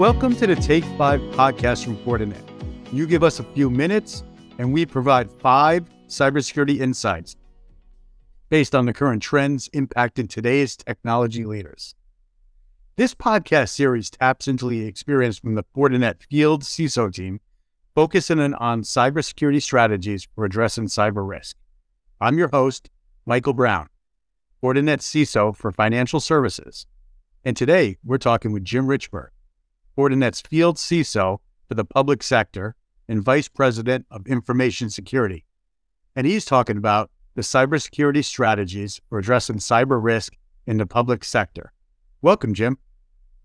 Welcome to the Take Five podcast from Fortinet. You give us a few minutes, and we provide five cybersecurity insights based on the current trends impacting today's technology leaders. This podcast series taps into the experience from the Fortinet Field CISO team, focusing on cybersecurity strategies for addressing cyber risk. I'm your host, Michael Brown, Fortinet CISO for Financial Services. And today we're talking with Jim Richberg, Fortinet's field CISO for the public sector and Vice President of Information Security. And he's talking about the cybersecurity strategies for addressing cyber risk in the public sector. Welcome, Jim.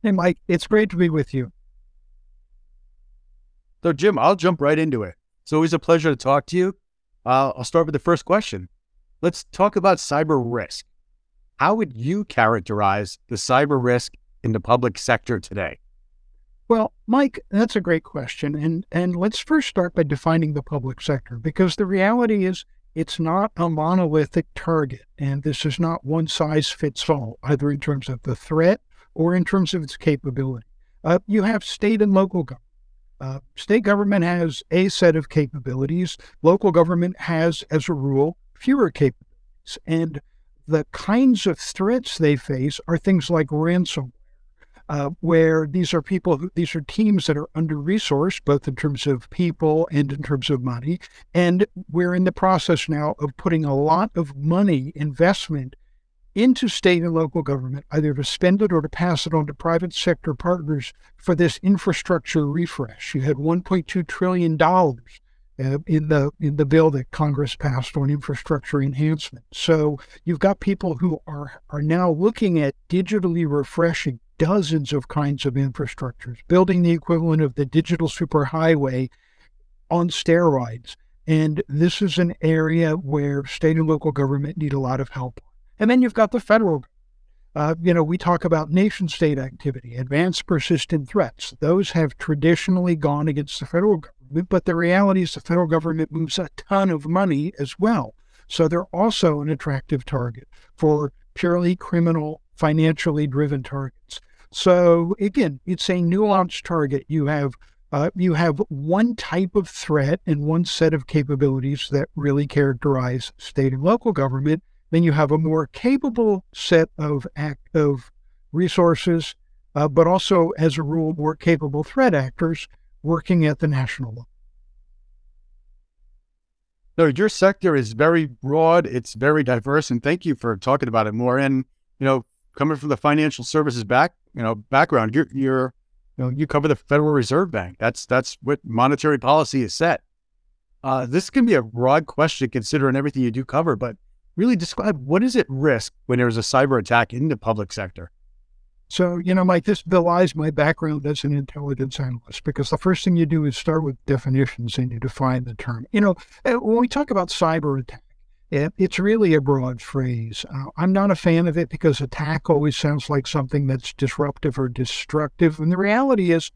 Hey, Mike. It's great to be with you. So, Jim, I'll jump right into it. It's always a pleasure to talk to you. Uh, I'll start with the first question. Let's talk about cyber risk. How would you characterize the cyber risk in the public sector today? Mike, that's a great question. And and let's first start by defining the public sector because the reality is it's not a monolithic target and this is not one size fits all either in terms of the threat or in terms of its capability. Uh, you have state and local government. Uh, state government has a set of capabilities. Local government has, as a rule, fewer capabilities. And the kinds of threats they face are things like ransomware uh, where these are people, who, these are teams that are under resourced, both in terms of people and in terms of money. And we're in the process now of putting a lot of money investment into state and local government, either to spend it or to pass it on to private sector partners for this infrastructure refresh. You had $1.2 trillion uh, in the in the bill that Congress passed on infrastructure enhancement. So you've got people who are are now looking at digitally refreshing dozens of kinds of infrastructures, building the equivalent of the digital superhighway on steroids. And this is an area where state and local government need a lot of help. And then you've got the federal. Uh, you know, we talk about nation state activity, advanced persistent threats. Those have traditionally gone against the federal government, but the reality is the federal government moves a ton of money as well. So they're also an attractive target for purely criminal, financially driven targets. So again, it's a nuanced target. You have uh, you have one type of threat and one set of capabilities that really characterize state and local government. Then you have a more capable set of act of resources, uh, but also, as a rule, more capable threat actors working at the national level. No, your sector is very broad. It's very diverse, and thank you for talking about it more. And you know, coming from the financial services back, you know, background, you're, you're, you know, you cover the Federal Reserve Bank. That's that's what monetary policy is set. Uh, this can be a broad question considering everything you do cover, but really describe what is at risk when there's a cyber attack in the public sector. So, you know, Mike, this belies my background as an intelligence analyst because the first thing you do is start with definitions and you define the term. You know, eh, when we talk about cyber attack, it, it's really a broad phrase. Uh, I'm not a fan of it because attack always sounds like something that's disruptive or destructive. And the reality is,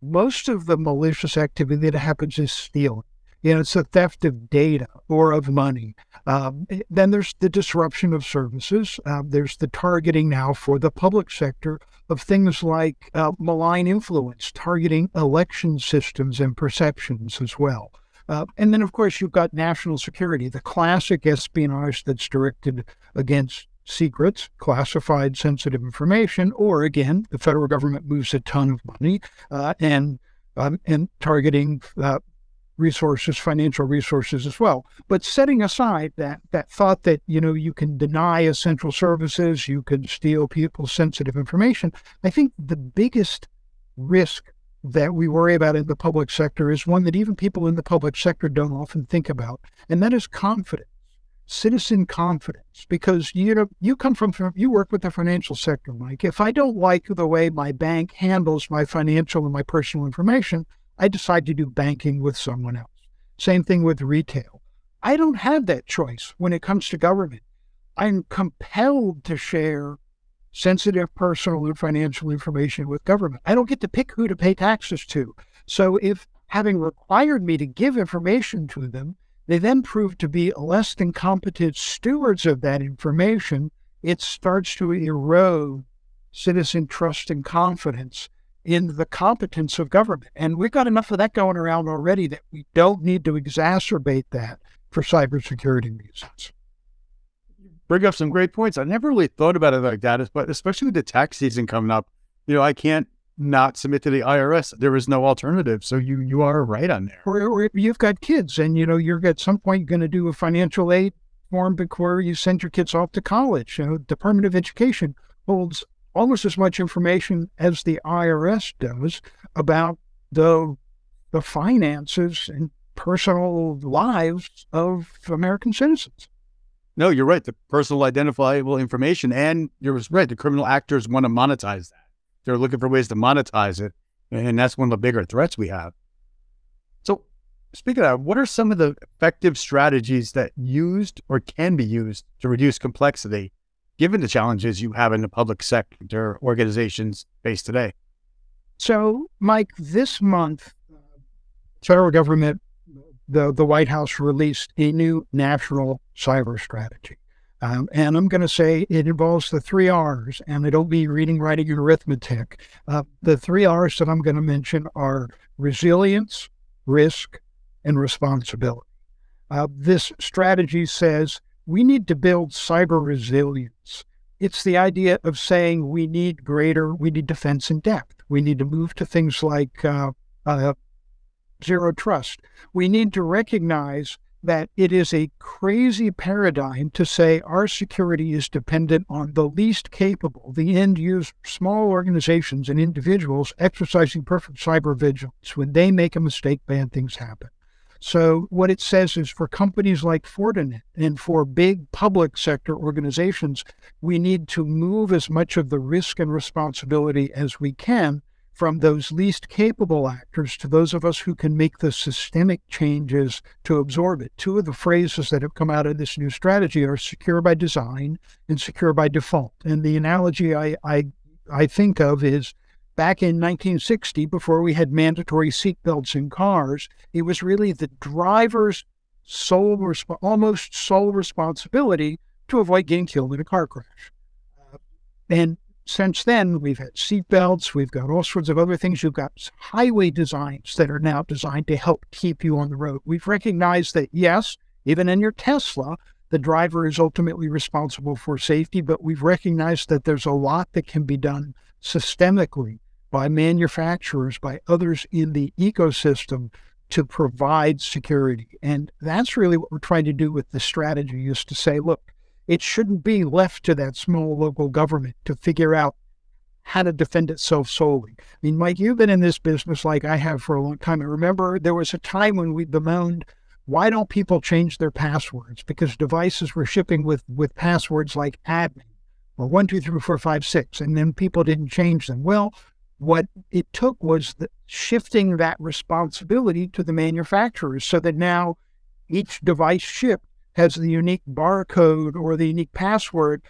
most of the malicious activity that happens is stealing. You know, it's the theft of data or of money. Um, eh, then there's the disruption of services. Uh, there's the targeting now for the public sector of things like uh, malign influence, targeting election systems and perceptions as well. Uh, and then, of course, you've got national security, the classic espionage that's directed against secrets, classified sensitive information, or again, the federal government moves a ton of money uh, and um, and targeting uh, resources, financial resources as well. But setting aside that that thought that you know you can deny essential services, you can steal people's sensitive information, I think the biggest risk that we worry about in the public sector is one that even people in the public sector don't often think about, and that is confidence, citizen confidence. Because you know, you come from you work with the financial sector, Mike. If I don't like the way my bank handles my financial and my personal information, I decide to do banking with someone else. Same thing with retail. I don't have that choice when it comes to government. I'm compelled to share sensitive personal and financial information with government. I don't get to pick who to pay taxes to. So if having required me to give information to them, they then prove to be less than competent stewards of that information, it starts to erode citizen trust and confidence in the competence of government. And we've got enough of that going around already that we don't need to exacerbate that for cybersecurity reasons. Bring up some great points. I never really thought about it like that, but especially with the tax season coming up, you know, I can't not submit to the IRS. There is no alternative. So you you are right on there. Or, or you've got kids, and you know you're at some point going to do a financial aid form before you send your kids off to college. You know, Department of Education holds almost as much information as the IRS does about the the finances and personal lives of American citizens. No, you're right. The personal identifiable information, and you're right. The criminal actors want to monetize that. They're looking for ways to monetize it, and that's one of the bigger threats we have. So, speaking of what are some of the effective strategies that used or can be used to reduce complexity given the challenges you have in the public sector organizations face today? So, Mike, this month, federal government, the, the White House released a new national cyber strategy. Um, and I'm going to say it involves the three R's, and it'll be reading, writing, and arithmetic. Uh, the three R's that I'm going to mention are resilience, risk, and responsibility. Uh, this strategy says we need to build cyber resilience. It's the idea of saying we need greater, we need defense in depth. We need to move to things like uh, uh, zero trust. We need to recognize that it is a crazy paradigm to say our security is dependent on the least capable, the end user, small organizations and individuals exercising perfect cyber vigilance. When they make a mistake, bad things happen. So, what it says is for companies like Fortinet and for big public sector organizations, we need to move as much of the risk and responsibility as we can from those least capable actors to those of us who can make the systemic changes to absorb it. Two of the phrases that have come out of this new strategy are secure by design and secure by default. And the analogy I, I, I think of is back in 1960, before we had mandatory seatbelts in cars, it was really the driver's sole, resp- almost sole responsibility to avoid getting killed in a car crash. Uh, and since then, we've had seatbelts, we've got all sorts of other things. You've got highway designs that are now designed to help keep you on the road. We've recognized that, yes, even in your Tesla, the driver is ultimately responsible for safety, but we've recognized that there's a lot that can be done systemically by manufacturers, by others in the ecosystem to provide security. And that's really what we're trying to do with the strategy is to say, look, it shouldn't be left to that small local government to figure out how to defend itself solely. I mean, Mike, you've been in this business like I have for a long time. I remember there was a time when we bemoaned, why don't people change their passwords? Because devices were shipping with, with passwords like admin or one, two, three, four, five, six, and then people didn't change them. Well, what it took was the, shifting that responsibility to the manufacturers so that now each device shipped has the unique barcode or the unique password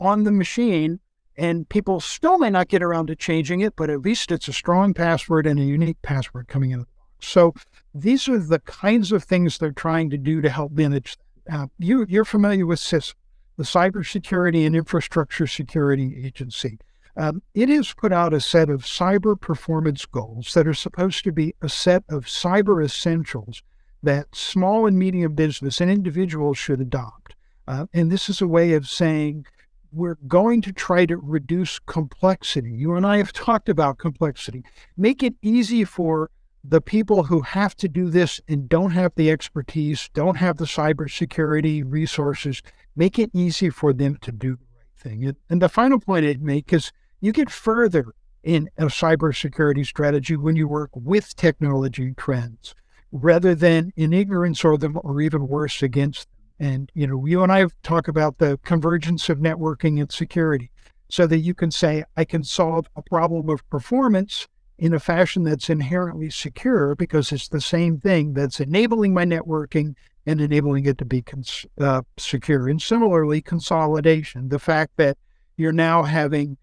on the machine. And people still may not get around to changing it, but at least it's a strong password and a unique password coming in. So these are the kinds of things they're trying to do to help manage. Uh, you, you're familiar with CISA, the Cybersecurity and Infrastructure Security Agency. Um, it has put out a set of cyber performance goals that are supposed to be a set of cyber essentials that small and medium business and individuals should adopt. Uh, and this is a way of saying we're going to try to reduce complexity. You and I have talked about complexity. Make it easy for the people who have to do this and don't have the expertise, don't have the cybersecurity resources, make it easy for them to do the right thing. And the final point I'd make is you get further in a cybersecurity strategy when you work with technology trends rather than in ignorance of them or even worse against them. And, you know, you and I talked about the convergence of networking and security so that you can say, I can solve a problem of performance in a fashion that's inherently secure because it's the same thing that's enabling my networking and enabling it to be cons- uh, secure. And similarly, consolidation, the fact that you're now having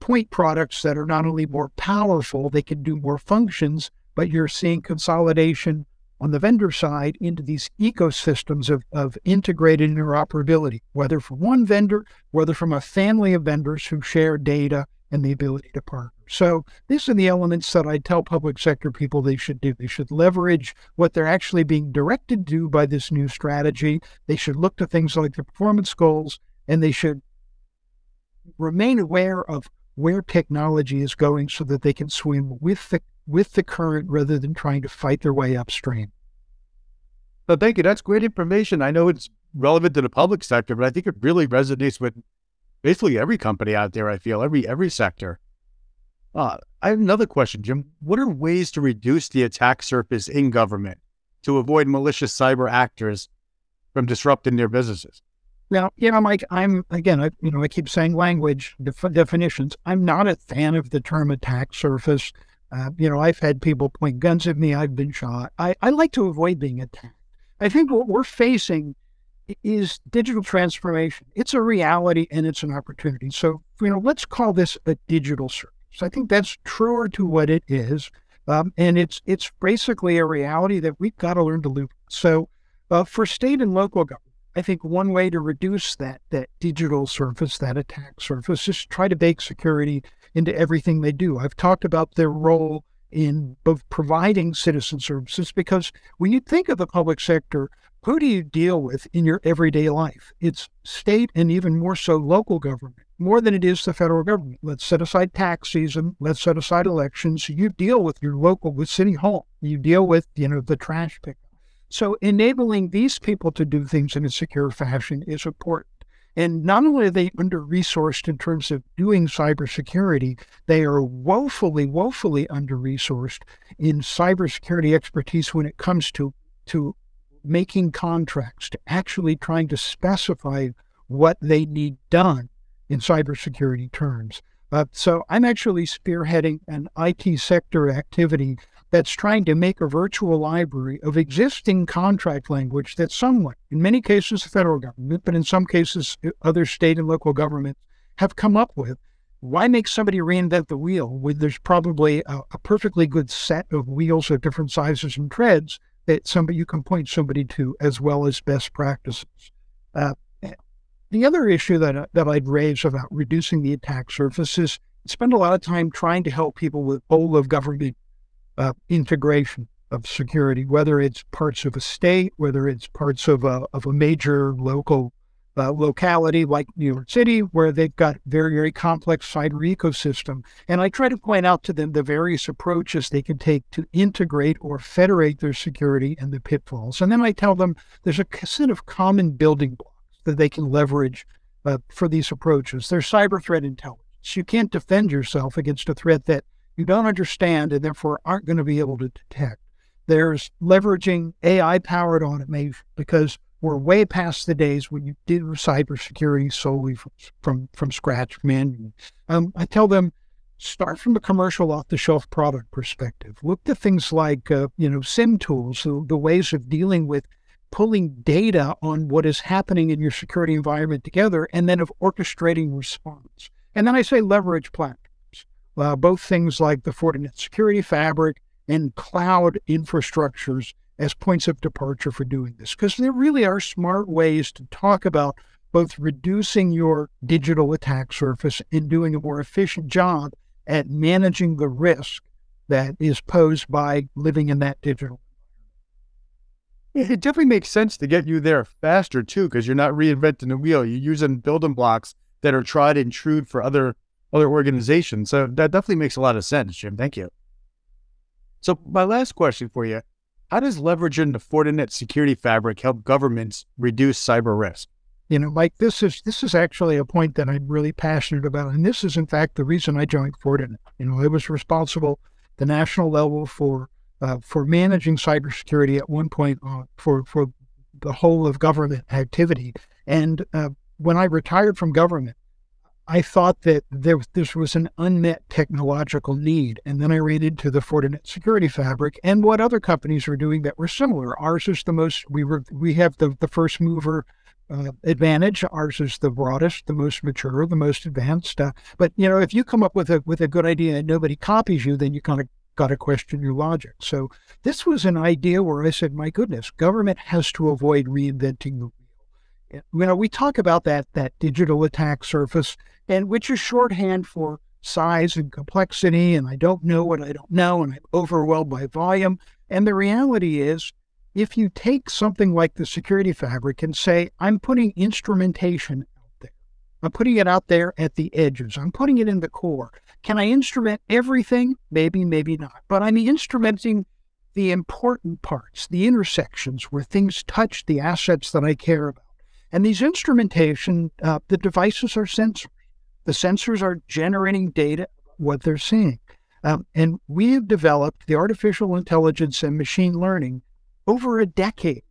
point products that are not only more powerful, they can do more functions, but you're seeing consolidation on the vendor side into these ecosystems of, of integrated interoperability, whether from one vendor, whether from a family of vendors who share data and the ability to partner. So these are the elements that I tell public sector people they should do. They should leverage what they're actually being directed to by this new strategy. They should look to things like the performance goals, and they should remain aware of where technology is going so that they can swim with the with the current rather than trying to fight their way upstream. Well, thank you. That's great information. I know it's relevant to the public sector, but I think it really resonates with basically every company out there. I feel every every sector. Uh, I have another question, Jim. What are ways to reduce the attack surface in government to avoid malicious cyber actors from disrupting their businesses? Now, you know, Mike, I'm again, I, you know, I keep saying language def- definitions. I'm not a fan of the term attack surface. Uh, you know, I've had people point guns at me. I've been shot. I, I like to avoid being attacked. I think what we're facing is digital transformation. It's a reality and it's an opportunity. So, you know, let's call this a digital service. I think that's truer to what it is. Um, and it's it's basically a reality that we've got to learn to live. So, uh, for state and local government, I think one way to reduce that that digital surface, that attack surface, is try to bake security into everything they do. I've talked about their role in both providing citizen services because when you think of the public sector, who do you deal with in your everyday life? It's state and even more so local government, more than it is the federal government. Let's set aside tax season. Let's set aside elections. You deal with your local, with city hall. You deal with, you know, the trash pickup. So enabling these people to do things in a secure fashion is important. And not only are they under resourced in terms of doing cybersecurity, they are woefully, woefully under resourced in cybersecurity expertise when it comes to, to making contracts, to actually trying to specify what they need done in cybersecurity terms. Uh, so I'm actually spearheading an IT sector activity that's trying to make a virtual library of existing contract language that someone, in many cases the federal government, but in some cases uh, other state and local governments, have come up with. Why make somebody reinvent the wheel when there's probably a, a perfectly good set of wheels of different sizes and treads that somebody you can point somebody to as well as best practices? Uh, the other issue that, that I'd raise about reducing the attack surface is spend a lot of time trying to help people with whole of government uh, integration of security, whether it's parts of a state, whether it's parts of a, of a major local uh, locality like New York City, where they've got very, very complex cyber ecosystem. And I try to point out to them the various approaches they can take to integrate or federate their security and the pitfalls. And then I tell them there's a set of common building blocks that they can leverage uh, for these approaches. There's cyber threat intelligence. You can't defend yourself against a threat that you don't understand and therefore aren't going to be able to detect. There's leveraging AI powered automation because we're way past the days when you did cybersecurity solely from, from, from scratch manually. Um, I tell them, start from a commercial off the shelf product perspective. Look to things like, uh, you know, SIEM tools, so the ways of dealing with pulling data on what is happening in your security environment together and then of orchestrating response. And then I say leverage platforms uh, both things like the Fortinet security fabric and cloud infrastructures as points of departure for doing this. Because there really are smart ways to talk about both reducing your digital attack surface and doing a more efficient job at managing the risk that is posed by living in that digital. It definitely makes sense to get you there faster too, because you're not reinventing the wheel. You're using building blocks that are tried and true for other other organizations. So that definitely makes a lot of sense, Jim. Thank you. So my last question for you, how does leveraging the Fortinet security fabric help governments reduce cyber risk? You know, Mike, this is this is actually a point that I'm really passionate about, and this is in fact the reason I joined Fortinet. You know, I was responsible the national level for uh, for managing cybersecurity at one point uh, for for the whole of government activity, and uh, when I retired from government, I thought that there, this was an unmet technological need. And then I ran into the Fortinet security fabric and what other companies were doing that were similar. Ours is the most, we were, we have the, the first mover uh, advantage. Ours is the broadest, the most mature, the most advanced. Uh, but, you know, if you come up with a, with a good idea and nobody copies you, then you kind of got to question your logic. So this was an idea where I said, my goodness, government has to avoid reinventing the you know, we talk about that that digital attack surface, and which is shorthand for size and complexity, and I don't know what I don't know, and I'm overwhelmed by volume. And the reality is, if you take something like the security fabric and say, I'm putting instrumentation out there, I'm putting it out there at the edges, I'm putting it in the core. Can I instrument everything? Maybe, maybe not. But I'm instrumenting the important parts, the intersections where things touch the assets that I care about. And these instrumentation, uh, the devices are sensors. The sensors are generating data, what they're seeing. Um, and we have developed the artificial intelligence and machine learning over a decade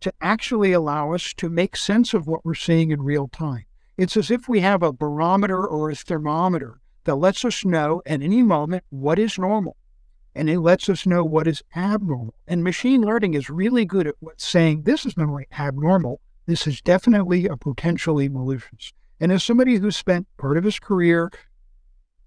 to actually allow us to make sense of what we're seeing in real time. It's as if we have a barometer or a thermometer that lets us know at any moment what is normal and it lets us know what is abnormal. And machine learning is really good at saying this is not only abnormal, this is definitely a potentially malicious. And as somebody who spent part of his career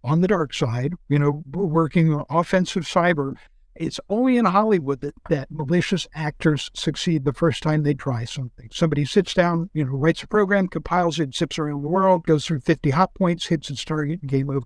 on the dark side, you know, working offensive cyber, it's only in Hollywood that, that malicious actors succeed the first time they try something. Somebody sits down, you know, writes a program, compiles it, zips around the world, goes through 50 hot points, hits its target, and game over.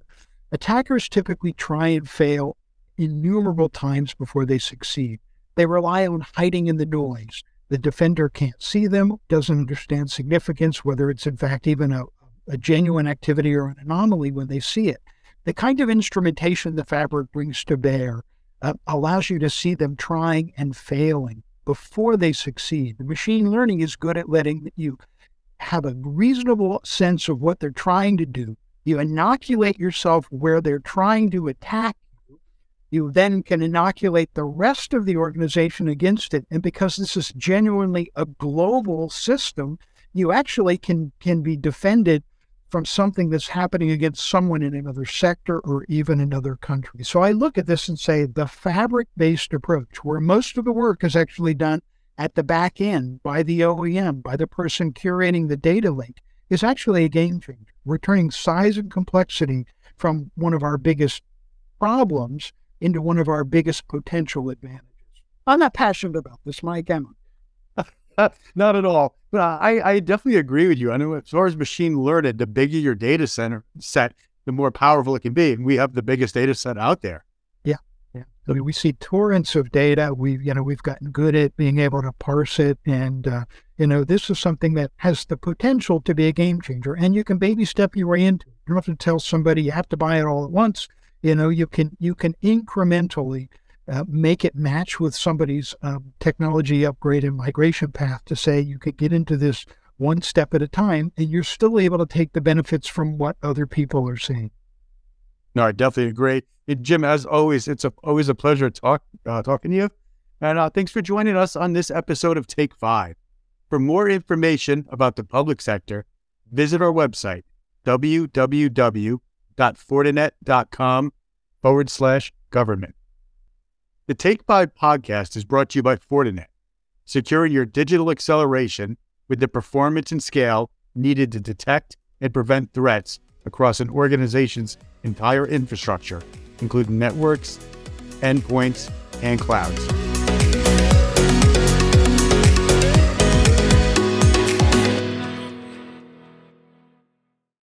Attackers typically try and fail innumerable times before they succeed. They rely on hiding in the noise. The defender can't see them, doesn't understand significance, whether it's in fact even a, a genuine activity or an anomaly when they see it. The kind of instrumentation the fabric brings to bear uh, allows you to see them trying and failing before they succeed. The machine learning is good at letting you have a reasonable sense of what they're trying to do. You inoculate yourself where they're trying to attack you then can inoculate the rest of the organization against it. And because this is genuinely a global system, you actually can, can be defended from something that's happening against someone in another sector or even another country. So I look at this and say the fabric based approach, where most of the work is actually done at the back end by the OEM, by the person curating the data link, is actually a game changer. We're turning size and complexity from one of our biggest problems into one of our biggest potential advantages. I'm not passionate about this, Mike, am I? not at all. But I, I definitely agree with you. I know as far as machine learning, the bigger your data center set, the more powerful it can be. And we have the biggest data set out there. Yeah. Yeah. I mean, we see torrents of data. We've, you know, we've gotten good at being able to parse it. And, uh, you know, this is something that has the potential to be a game changer. And you can baby step your way into it. You don't have to tell somebody you have to buy it all at once. You know, you can you can incrementally uh, make it match with somebody's um, technology upgrade and migration path to say you could get into this one step at a time, and you're still able to take the benefits from what other people are seeing. No, I definitely agree. And Jim, as always, it's a, always a pleasure talk, uh, talking to you. And uh, thanks for joining us on this episode of Take Five. For more information about the public sector, visit our website, www www.fortinet.com forward slash government. The Take Five podcast is brought to you by Fortinet, securing your digital acceleration with the performance and scale needed to detect and prevent threats across an organization's entire infrastructure, including networks, endpoints, and clouds.